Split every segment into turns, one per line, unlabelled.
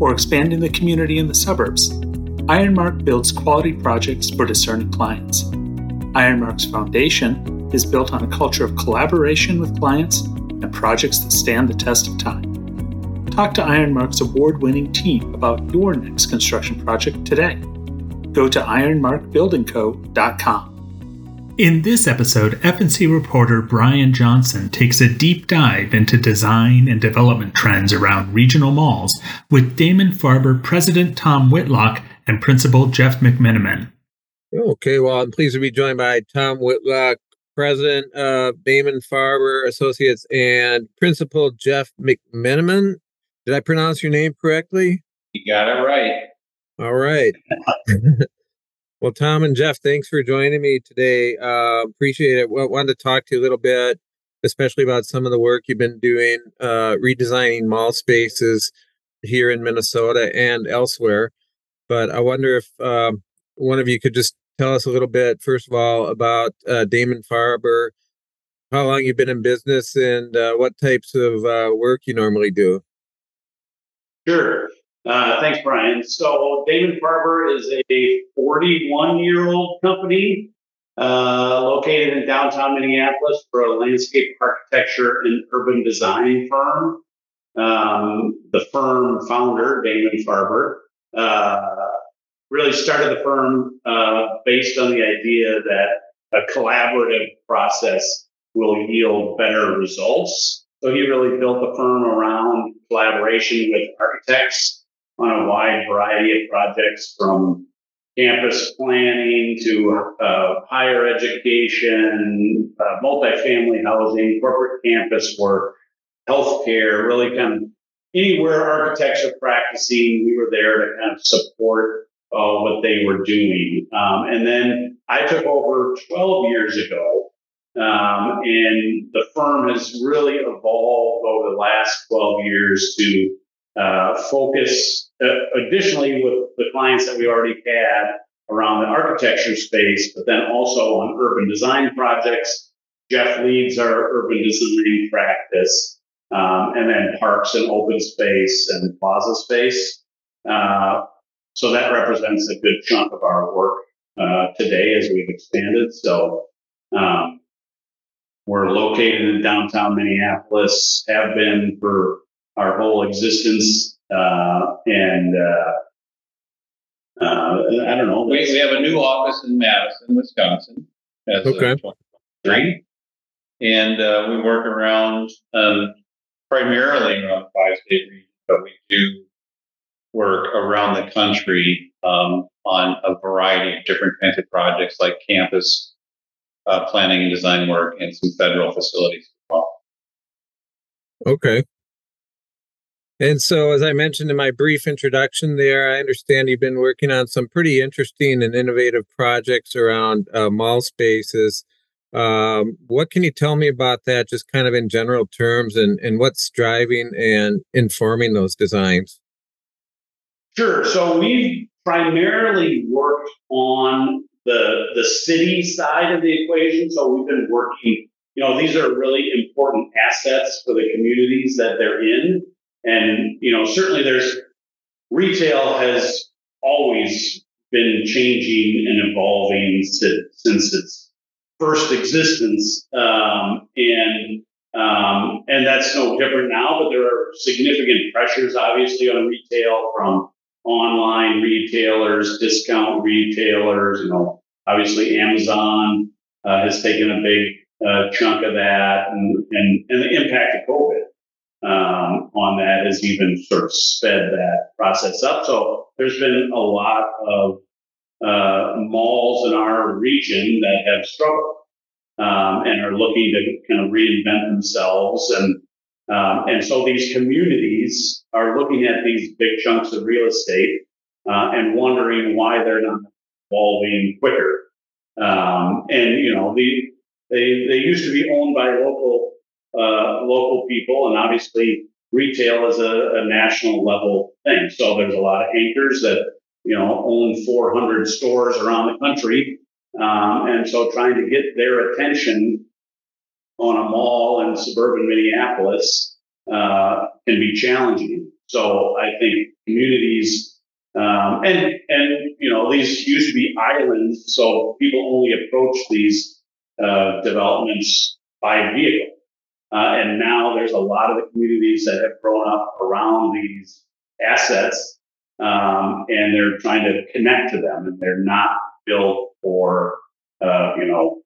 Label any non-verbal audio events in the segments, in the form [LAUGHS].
or expanding the community in the suburbs, Ironmark builds quality projects for discerning clients. Ironmark's foundation is built on a culture of collaboration with clients and projects that stand the test of time. Talk to Ironmark's award winning team about your next construction project today. Go to ironmarkbuildingco.com. In this episode, F&C reporter Brian Johnson takes a deep dive into design and development trends around regional malls with Damon Farber President Tom Whitlock and Principal Jeff McMenimen.
Okay, well, I'm pleased to be joined by Tom Whitlock, President of Damon Farber Associates, and Principal Jeff McMenimen. Did I pronounce your name correctly?
You got it right.
All right. [LAUGHS] Well, Tom and Jeff, thanks for joining me today. Uh, appreciate it. Wanted to talk to you a little bit, especially about some of the work you've been doing, uh, redesigning mall spaces here in Minnesota and elsewhere. But I wonder if um, one of you could just tell us a little bit, first of all, about uh, Damon Farber, how long you've been in business, and uh, what types of uh, work you normally do.
Sure. Uh, thanks, Brian. So Damon Farber is a 41 year old company uh, located in downtown Minneapolis for a landscape architecture and urban design firm. Um, the firm founder, Damon Farber, uh, really started the firm uh, based on the idea that a collaborative process will yield better results. So he really built the firm around collaboration with architects on a wide variety of projects from campus planning to uh, higher education, uh, multifamily housing, corporate campus work, healthcare, really kind of anywhere architecture practicing, we were there to kind of support uh, what they were doing. Um, and then I took over 12 years ago. Um, and the firm has really evolved over the last 12 years to uh, focus uh, additionally with the clients that we already had around the architecture space, but then also on urban design projects. Jeff leads our urban design practice, um, and then parks and open space and plaza space. Uh, so that represents a good chunk of our work uh, today as we've expanded. So um, we're located in downtown Minneapolis, have been for our whole existence. Uh, and uh, uh, I don't know.
We, we have a new office in Madison, Wisconsin.
As okay.
Three. And uh, we work around um, primarily around five state region, but we do work around the country um, on a variety of different kinds of projects like campus uh, planning and design work and some federal facilities as well.
Okay. And so, as I mentioned in my brief introduction there, I understand you've been working on some pretty interesting and innovative projects around uh, mall spaces. Um, what can you tell me about that, just kind of in general terms, and, and what's driving and informing those designs?
Sure. So, we've primarily worked on the, the city side of the equation. So, we've been working, you know, these are really important assets for the communities that they're in. And, you know, certainly there's retail has always been changing and evolving since its first existence. Um, and, um, and that's no different now, but there are significant pressures, obviously, on retail from online retailers, discount retailers, you know, obviously Amazon uh, has taken a big uh, chunk of that and, and, and the impact of COVID um, on that has even sort of sped that process up. So there's been a lot of uh, malls in our region that have struggled um, and are looking to kind of reinvent themselves. And Um, and so these communities are looking at these big chunks of real estate uh, and wondering why they're not evolving quicker. Um, and you know, the, they they used to be owned by local uh, local people, and obviously retail is a, a, national level thing. So there's a lot of anchors that you know own 400 stores around the country, um, and so trying to get their attention on a mall in suburban Minneapolis uh, can be challenging. So I think communities um, and and you know these used to be islands, so people only approach these uh, developments by vehicle. Uh, and now there's a lot of the communities that have grown up around these assets, um, and they're trying to connect to them, and they're not built for uh, you know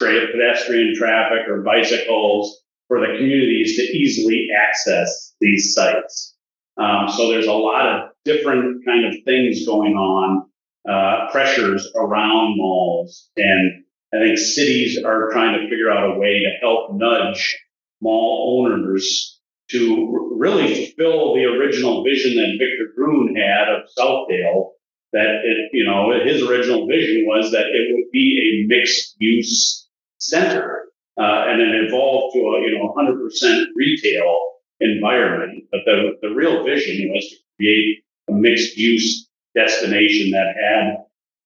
pedestrian traffic or bicycles for the communities to easily access these sites. Um, so there's a lot of different kind of things going on, uh, pressures around malls, and I think cities are trying to figure out a way to help nudge mall owners to really fulfill the original vision that Victor Gruen had of Southdale. That it, you know, his original vision was that it would be a mixed use center, uh, and it evolved to a you know 100% retail environment. But the the real vision was to create a mixed use destination that had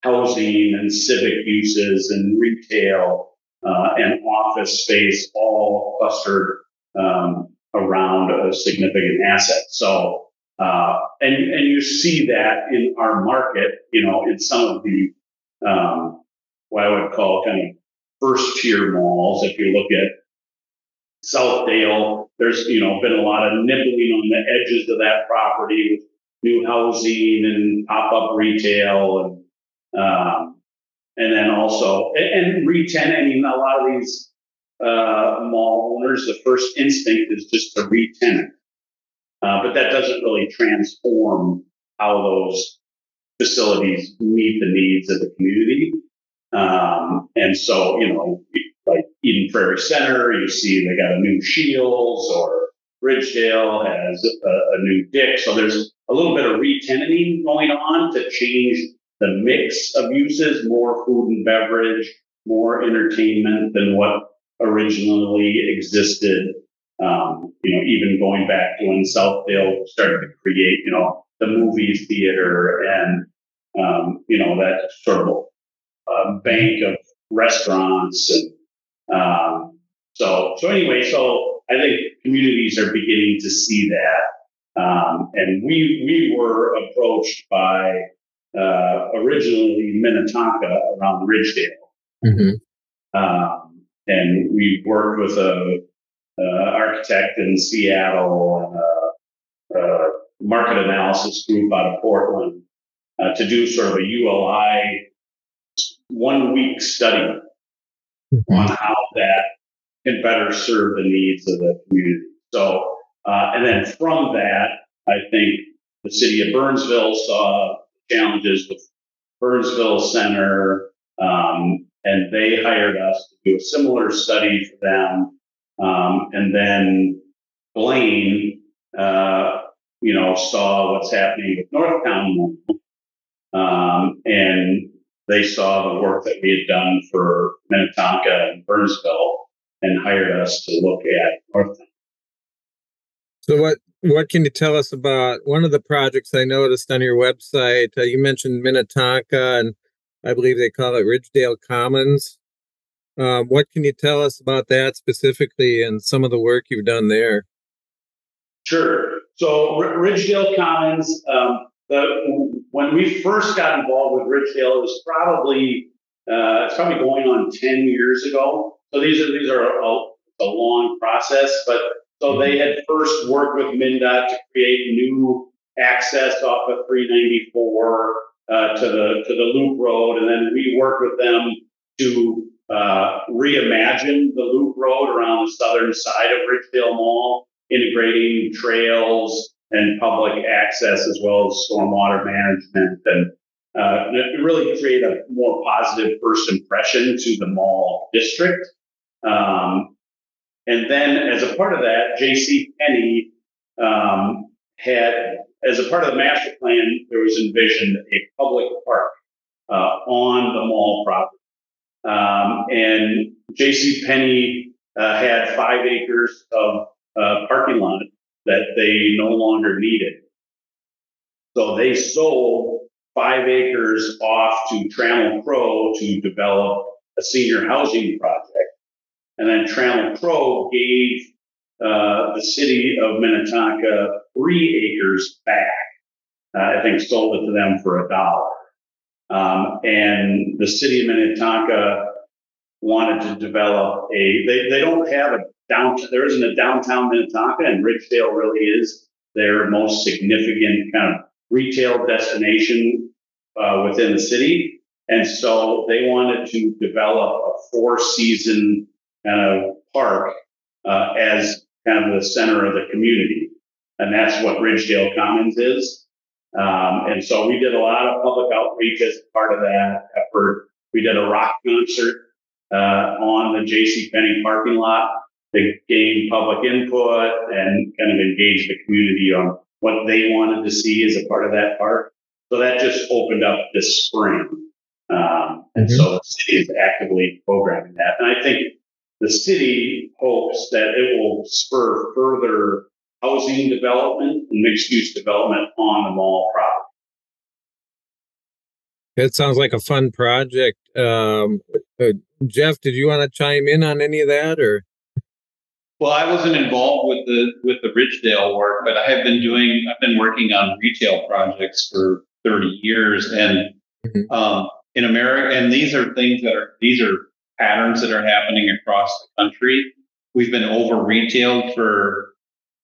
housing and civic uses and retail uh, and office space all clustered um, around a significant asset. So, uh, and and you see that in our market, you know, in some of the um, what I would call kind of first tier malls. If you look at Southdale, there's you know been a lot of nibbling on the edges of that property with new housing and pop up retail and um, and then also and, and re-tenanting a lot of these uh, mall owners, the first instinct is just to re-tenant, uh, but that doesn't really transform how those facilities meet the needs of the community. Um, and so, you know, like Eden Prairie Center, you see they got a new Scheels or Ridgedale has a, a new Dick. So there's a little bit of re-tenanting going on to change the mix of uses, more food and beverage, more entertainment than what originally existed. Um, you know, even going back to when Southdale started to create, you know, the movie theater and, um, you know, that sort of uh, bank of restaurants. And um, so, so anyway, so I think communities are beginning to see that. Um, and we, we were approached by uh, originally Minnetonka around Ridgedale. Mm-hmm. Um, and we worked with a, a, architect in Seattle and a, a, market analysis group out of Portland uh, to do sort of a ULI one week study mm-hmm. on how that can better serve the needs of the community. So, uh, and then from that, I think the city of Burnsville saw challenges with Burnsville Center, um, and they hired us to do a similar study for them. Um, and then Blaine, uh, you know, saw what's happening with Northtown, um, and they saw the work that we had done for Minnetonka and Burnsville, and hired us to look at Northtown.
So, what what can you tell us about one of the projects I noticed on your website? Uh, you mentioned Minnetonka, and I believe they call it Ridgedale Commons. Um, what can you tell us about that specifically and some of the work you've done there?
Sure. So, R- Ridgedale Commons, um, the, when we first got involved with Ridgedale, it was probably uh, it's probably going on ten years ago. So these are these are a, a long process, but so they had first worked with MnDOT to create new access off of 394 uh, to the to the Loop Road, and then we worked with them to uh, reimagine the Loop Road around the southern side of Ridgedale Mall, integrating trails and public access as well as stormwater management, and uh, really create a more positive first impression to the mall district. Um, and then as a part of that, J.C. Penney um, had, as a part of the master plan, there was envisioned a public park uh, on the mall property. Um, and J.C. Penney uh, had five acres of uh, parking lot that they no longer needed. So they sold five acres off to Trammell Crow to develop a senior housing project. And then Trammell Crow gave uh, the city of Minnetonka three acres back. Uh, I think sold it to them for a dollar. Um, and the city of Minnetonka wanted to develop a, they, they don't have a downtown, there isn't a downtown Minnetonka, and Ridgedale really is their most significant kind of retail destination uh, within the city. And so they wanted to develop a four season kind of park uh, as kind of the center of the community. And that's what Ridgedale Commons is. Um, and so we did a lot of public outreach as part of that effort. We did a rock concert uh, on the J.C. Penney parking lot to gain public input and kind of engage the community on what they wanted to see as a part of that park. So that just opened up this spring. Um, and mm-hmm. so the city is actively programming that. And I think the city hopes that it will spur further housing development and mixed use development on the mall property.
It sounds like a fun project. Um, uh, Jeff, did you want to chime in on any of that or?
Well, I wasn't involved with the with the Ridgedale work, but I have been doing. I've been working on retail projects for 30 years, and mm-hmm. um, in America, and these are things that are these are patterns that are happening across the country. We've been over retailed for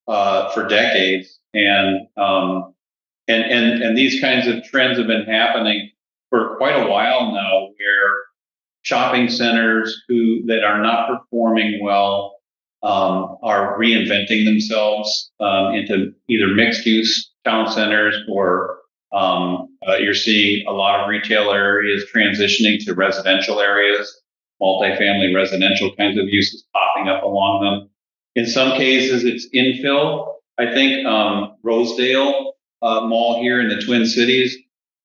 uh, for decades, and um, and and and these kinds of trends have been happening for quite a while now, where shopping centers who that are not performing well um, are reinventing themselves um, into either mixed use town centers or um, uh, you're seeing a lot of retail areas transitioning to residential areas, multifamily residential kinds of uses popping up along them. In some cases, it's infill. I think um, Rosedale uh, Mall here in the Twin Cities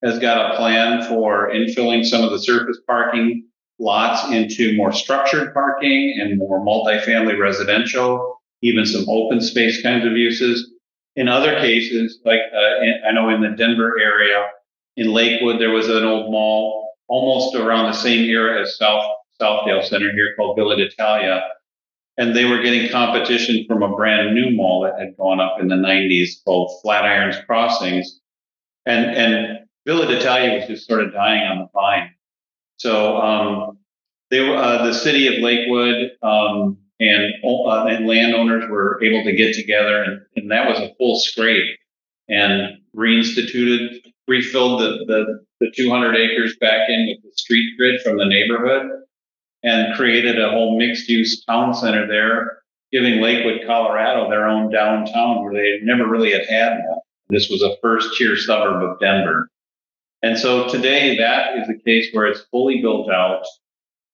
has got a plan for infilling some of the surface parking lots into more structured parking and more multifamily residential, even some open space kinds of uses. In other cases, like uh, in, I know in the Denver area, in Lakewood, there was an old mall almost around the same era as South Southdale Center here called Villa d'Italia. And they were getting competition from a brand new mall that had gone up in the 90s called Flatirons Crossings. And, and Villa d'Italia was just sort of dying on the vine. So um, they were uh, the city of Lakewood um, and uh, and landowners were able to get together, and, and that was a full scrape, and reinstituted, refilled the, the the 200 acres back in with the street grid from the neighborhood, and created a whole mixed use town center there, giving Lakewood, Colorado, their own downtown where they never really had had one. This was a first tier suburb of Denver. And so today that is a case where it's fully built out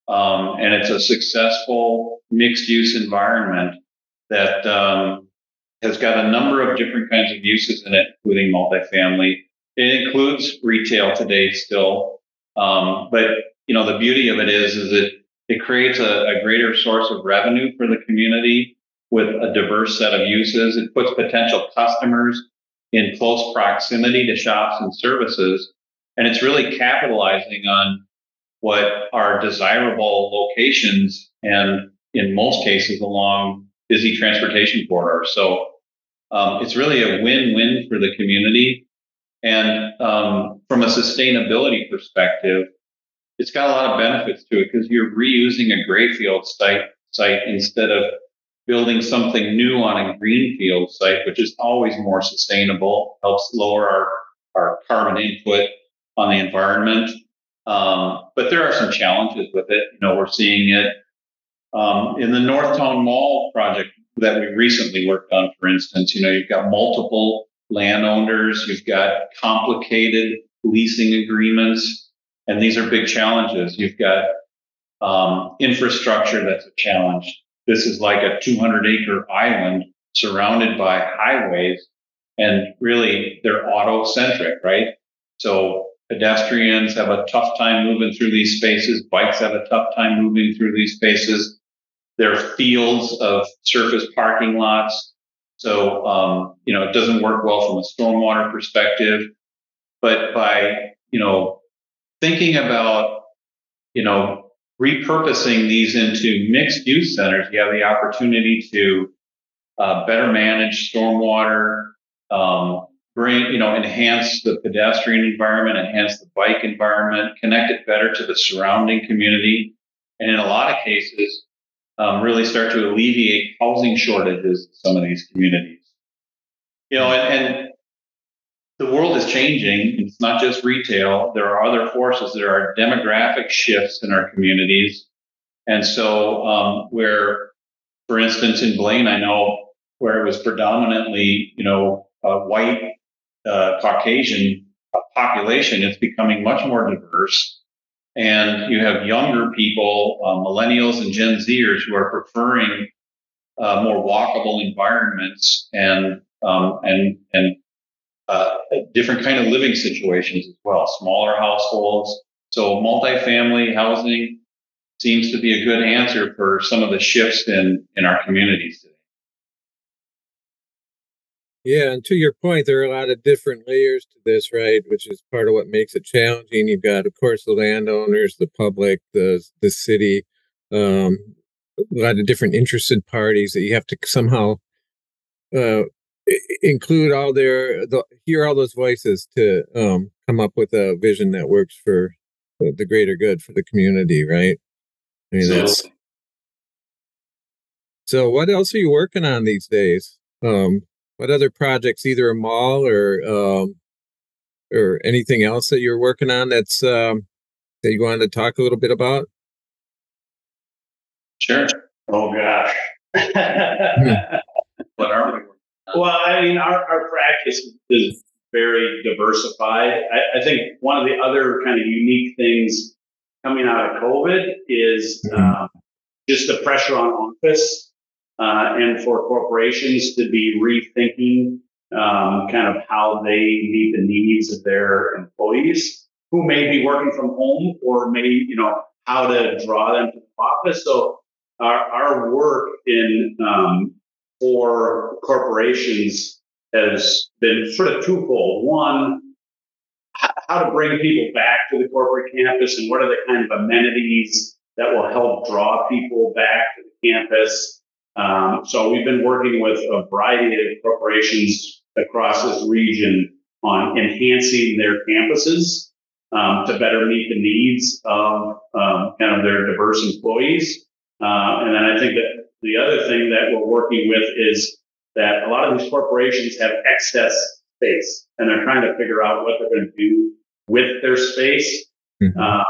um, and it's a successful mixed use environment that um, has got a number of different kinds of uses in it, including multifamily. It includes retail today still. Um, but you know, the beauty of it is, is it, it creates a, a greater source of revenue for the community with a diverse set of uses. It puts potential customers in close proximity to shops and services and it's really capitalizing on what are desirable locations and in most cases along busy transportation corridors. So um, it's really a win-win for the community. And um, from a sustainability perspective, it's got a lot of benefits to it because you're reusing a grayfield site site instead of building something new on a greenfield site, which is always more sustainable, helps lower our, our carbon input on the environment. Um, but there are some challenges with it. You know, we're seeing it um, in the Northtown Mall project that we recently worked on, for instance. You know, you've got multiple landowners, you've got complicated leasing agreements, and these are big challenges. You've got um, infrastructure that's a challenge. this is like a 200 acre island surrounded by highways and really they're auto centric, right? So pedestrians have a tough time moving through these spaces. Bikes have a tough time moving through these spaces. There are fields of surface parking lots. So, um, you know, it doesn't work well from a stormwater perspective. But by, you know, thinking about, you know, repurposing these into mixed use centers, you have the opportunity to uh, better manage stormwater, um, bring, you know, enhance the pedestrian environment, enhance the bike environment, connect it better to the surrounding community. And in a lot of cases, um, really start to alleviate housing shortages in some of these communities. You know, and, and world is changing. It's not just retail. There are other forces. There are demographic shifts in our communities. And so, um, where, for instance, in Blaine, I know where it was predominantly, you know, white uh, Caucasian population, it's becoming much more diverse. And you have younger people, uh, millennials and Gen Zers, who are preferring uh, more walkable environments and um, and and uh, different kind of living situations as well, smaller households. So multifamily housing seems to be a good answer for some of the shifts in in our communities today.
Yeah, and to your point, there are a lot of different layers to this, right? Which is part of what makes it challenging. You've got, of course, the landowners, the public, the the city, um, a lot of different interested parties that you have to somehow uh, include all their the, hear all those voices to um, come up with a vision that works for the greater good for the community, right? I mean, that's so. What else are you working on these days? Um, what other projects, either a mall or um, or anything else that you're working on that's um, that you wanted to talk a little bit about?
Sure.
Oh gosh. [LAUGHS]
what are we?
Well, I mean, our, our practice is very diversified. I, I, think one of the other kind of unique things coming out of COVID is mm-hmm. um, just the pressure on office uh, and for corporations to be rethinking um, kind of how they meet the needs of their employees who may be working from home or may, you know, how to draw them to the office. So our, our work in um, for corporations has been sort of twofold. One, how to bring people back to the corporate campus and what are the kind of amenities that will help draw people back to the campus um, so we've been working with a variety of corporations across this region on enhancing their campuses um, to better meet the needs of um, kind of their diverse employees. Uh, and then I think that the other thing that we're working with is that a lot of these corporations have excess space and they're trying to figure out what they're going to do with their space. Mm-hmm. Uh,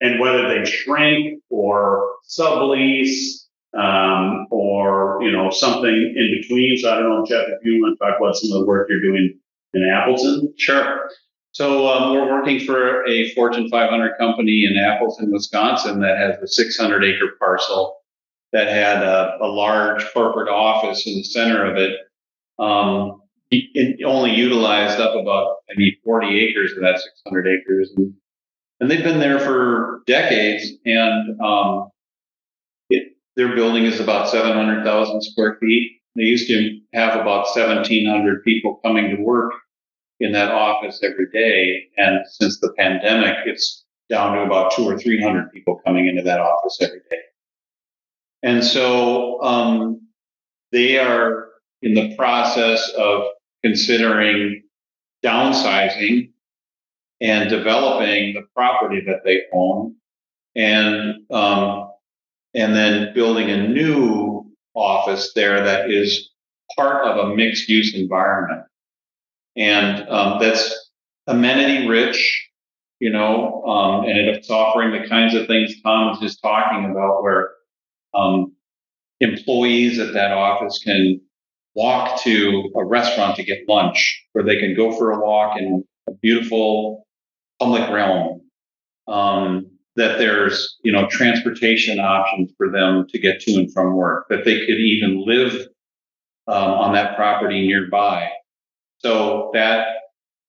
and whether they shrink or sublease um, or you know something in between. So I don't know, Jeff, if you want to talk about some of the work you're doing in Appleton.
Sure. So um, we're working for a Fortune 500 company in Appleton, Wisconsin, that has a 600 acre parcel that had a, a large corporate office in the center of it. Um, it only utilized up about maybe 40 acres of that 600 acres, and, and they've been there for decades. And um, their building is about 700,000 square feet. They used to have about 1,700 people coming to work in that office every day. And since the pandemic, it's down to about two or 300 people coming into that office every day. And so um, they are in the process of considering downsizing and developing the property that they own. And um, and then building a new office there that is part of a mixed use environment. And um, that's amenity rich, you know, um, and it's offering the kinds of things Tom was just talking about, where um, employees at that office can walk to a restaurant to get lunch, or they can go for a walk in a beautiful public realm. Um, that there's you know transportation options for them to get to and from work, that they could even live um, on that property nearby. So that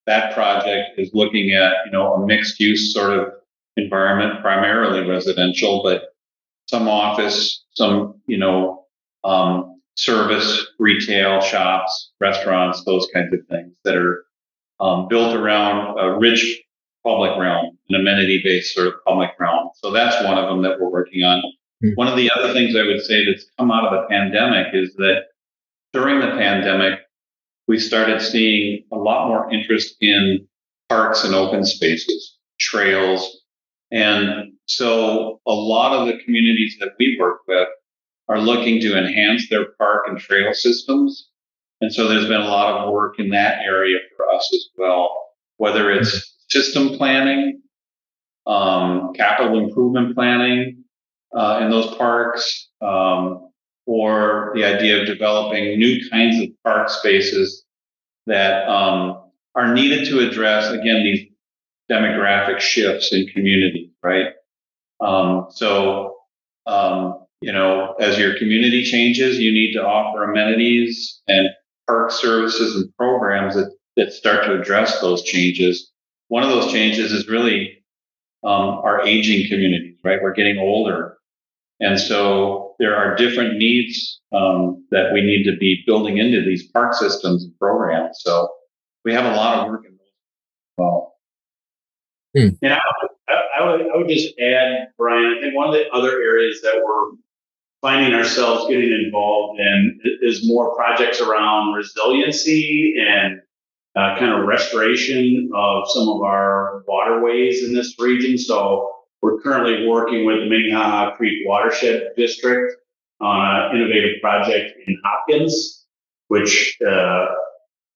that project is looking at you know a mixed use sort of environment, primarily residential, but some office, some you know um, service, retail shops, restaurants, those kinds of things that are um, built around a rich public realm, an amenity based sort of public realm. So that's one of them that we're working on. Mm-hmm. One of the other things I would say that's come out of the pandemic is that during the pandemic, we started seeing a lot more interest in parks and open spaces, trails. And so a lot of the communities that we work with are looking to enhance their park and trail systems. And so there's been a lot of work in that area for us as well, whether it's system planning, um, capital improvement planning uh, in those parks, um, or the idea of developing new kinds of park spaces that um, are needed to address, again, these demographic shifts in communities, right? Um, so, um, you know, as your community changes, you need to offer amenities and park services and programs that, that start to address those changes. One of those changes is really um, our aging communities, right? We're getting older. And so there are different needs um, that we need to be building into these park systems and programs. So we have a lot of work in those well.
Hmm. I, I, would, I would just add, Brian, I think one of the other areas that we're finding ourselves getting involved in is more projects around resiliency and uh, kind of restoration of some of our waterways in this region. So we're currently working with the Minnehaha Creek Watershed District on an innovative project in Hopkins, which uh,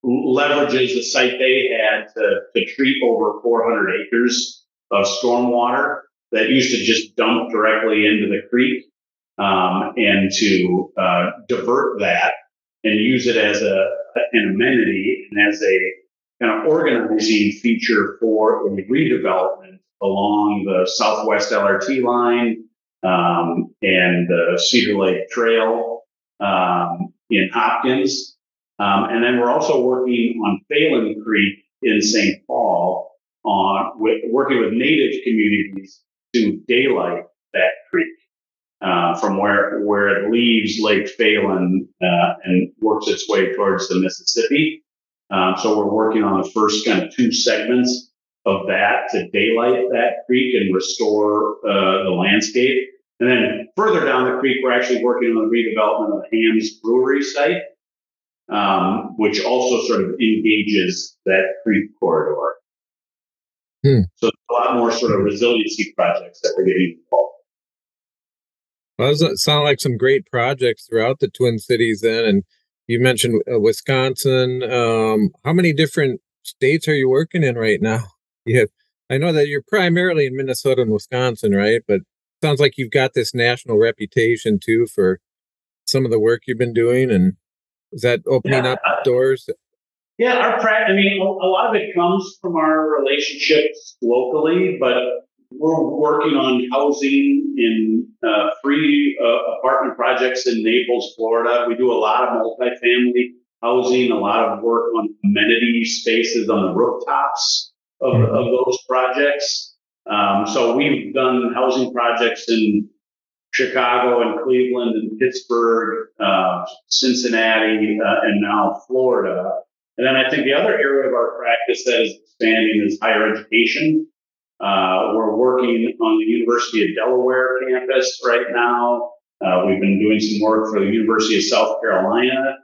leverages the site they had to, to treat over 400 acres of stormwater that used to just dump directly into the creek um, and to uh, divert that and use it as a an amenity and as a kind of organizing feature for a redevelopment along the Southwest LRT line um, and the Cedar Lake Trail um, in Hopkins. Um, and then we're also working on Phalen Creek in St. Paul on with working with native communities to daylight that creek uh, from where where it leaves Lake Phalen uh, and works its way towards the Mississippi. Um, so we're working on the first kind of two segments of that to daylight that creek and restore uh, the landscape. And then further down the creek, we're actually working on the redevelopment of the Hamm's Brewery site, um, which also sort of engages that creek corridor. Hmm. So a lot more sort of resiliency projects that we're getting involved.
Well, those sound like some great projects throughout the Twin Cities then. And you mentioned uh, Wisconsin. Um, how many different states are you working in right now? [LAUGHS] You have, I know that you're primarily in Minnesota and Wisconsin, right? But sounds like you've got this national reputation too for some of the work you've been doing. And is that opening yeah. up doors?
Yeah, our practice, I mean, a lot of it comes from our relationships locally, but we're working on housing in uh, free uh, apartment projects in Naples, Florida. We do a lot of multifamily housing, a lot of work on amenity spaces on the rooftops of, mm-hmm. of those projects. Um, so we've done housing projects in Chicago and Cleveland and Pittsburgh, uh, Cincinnati, uh, and now Florida. And then I think the other area of our practice that is expanding is higher education. Uh, we're working on the University of Delaware campus right now. Uh, we've been doing some work for the University of South Carolina,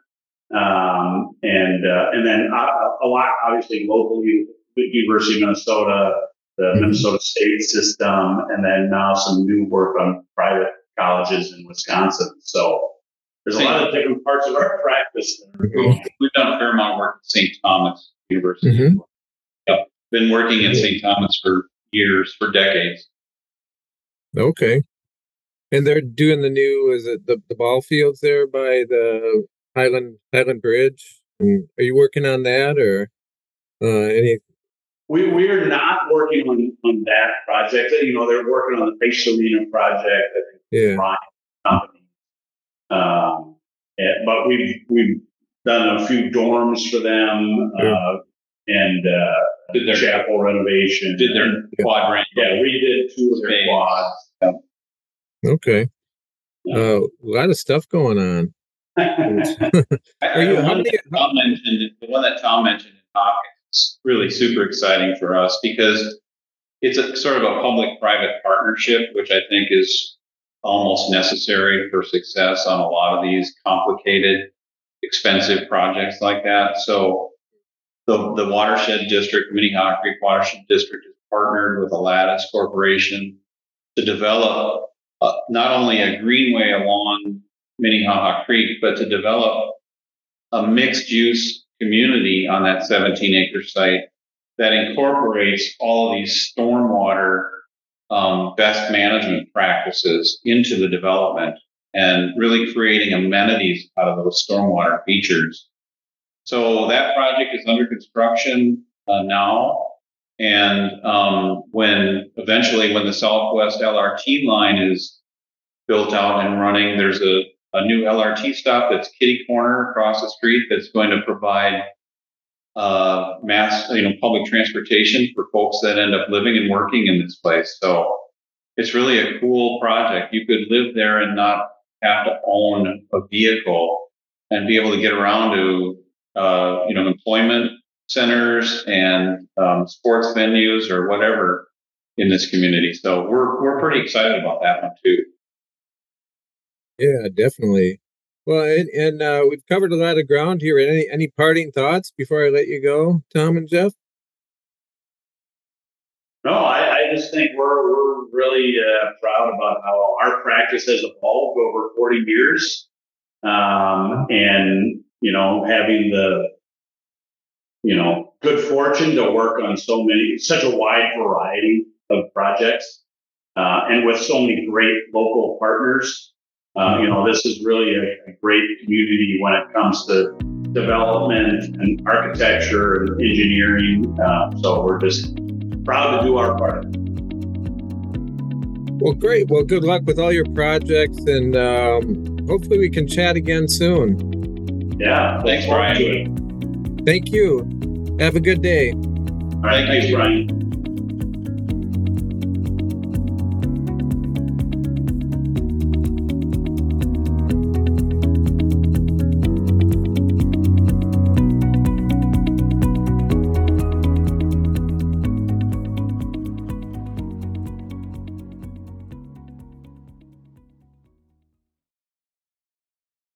um, and uh, and then a, a, lot obviously locally, University of Minnesota, the mm-hmm. Minnesota State system, and then now some new work on private colleges in Wisconsin. So there's a lot of different parts of our [LAUGHS] practice.
We've done a fair amount of work at St. Thomas University. Mm-hmm. Yep. Been working at St. Thomas for years, for decades.
Okay. And they're doing the new, is it the, the ball fields there by the Highland Highland Bridge? And are you working on that or uh, any
We, we're not working on, on that project. You know, they're working on the Face Arena project. I think
Yeah.
Ryan company. Um, yeah, but we've, we've done a few dorms for them, uh, and, uh,
Did their,
chapel renovation.
did their quadrant.
Yeah, we did two of their
Space.
quads.
Okay. Uh, a lot of stuff going on. [LAUGHS] Are you-
the one
many-
that Tom mentioned, the one that Tom mentioned in Hopkins is really super exciting for us because it's a sort of a public-private partnership, which I think is almost necessary for success on a lot of these complicated, expensive projects like that. So the, the watershed district, Minnehaha Creek Watershed District is partnered with Alatus Corporation to develop uh, not only a greenway along Minnehaha Creek, but to develop a mixed use community on that 17 acre site that incorporates all of these stormwater um, best management practices into the development and really creating amenities out of those stormwater features. So that project is under construction uh, now. And um, when eventually, when the Southwest LRT line is built out and running, there's a a new LRT stop that's kitty corner across the street that's going to provide uh, mass, you know, public transportation for folks that end up living and working in this place. So it's really a cool project. You could live there and not have to own a vehicle and be able to get around to, uh, you know, employment centers and um, sports venues or whatever in this community. So we're we're pretty excited about that one too.
Yeah, definitely. Well, and, and uh, we've covered a lot of ground here. Any any parting thoughts before I let you go, Tom and Jeff?
No, I, I just think we're, we're really uh, proud about how our practice has evolved over 40 years. Um, and, you know, having the, you know, good fortune to work on so many, such a wide variety of projects, uh, and with so many great local partners. Uh, you know, this is really a, a great community when it comes to development and architecture and engineering. Uh, so we're just proud to do our part.
Well, great. Well, good luck with all your projects, and um, hopefully we can chat again soon.
Yeah.
Thanks,
look forward
Brian.
Thank you. Have a good day.
All right. Thanks, Brian.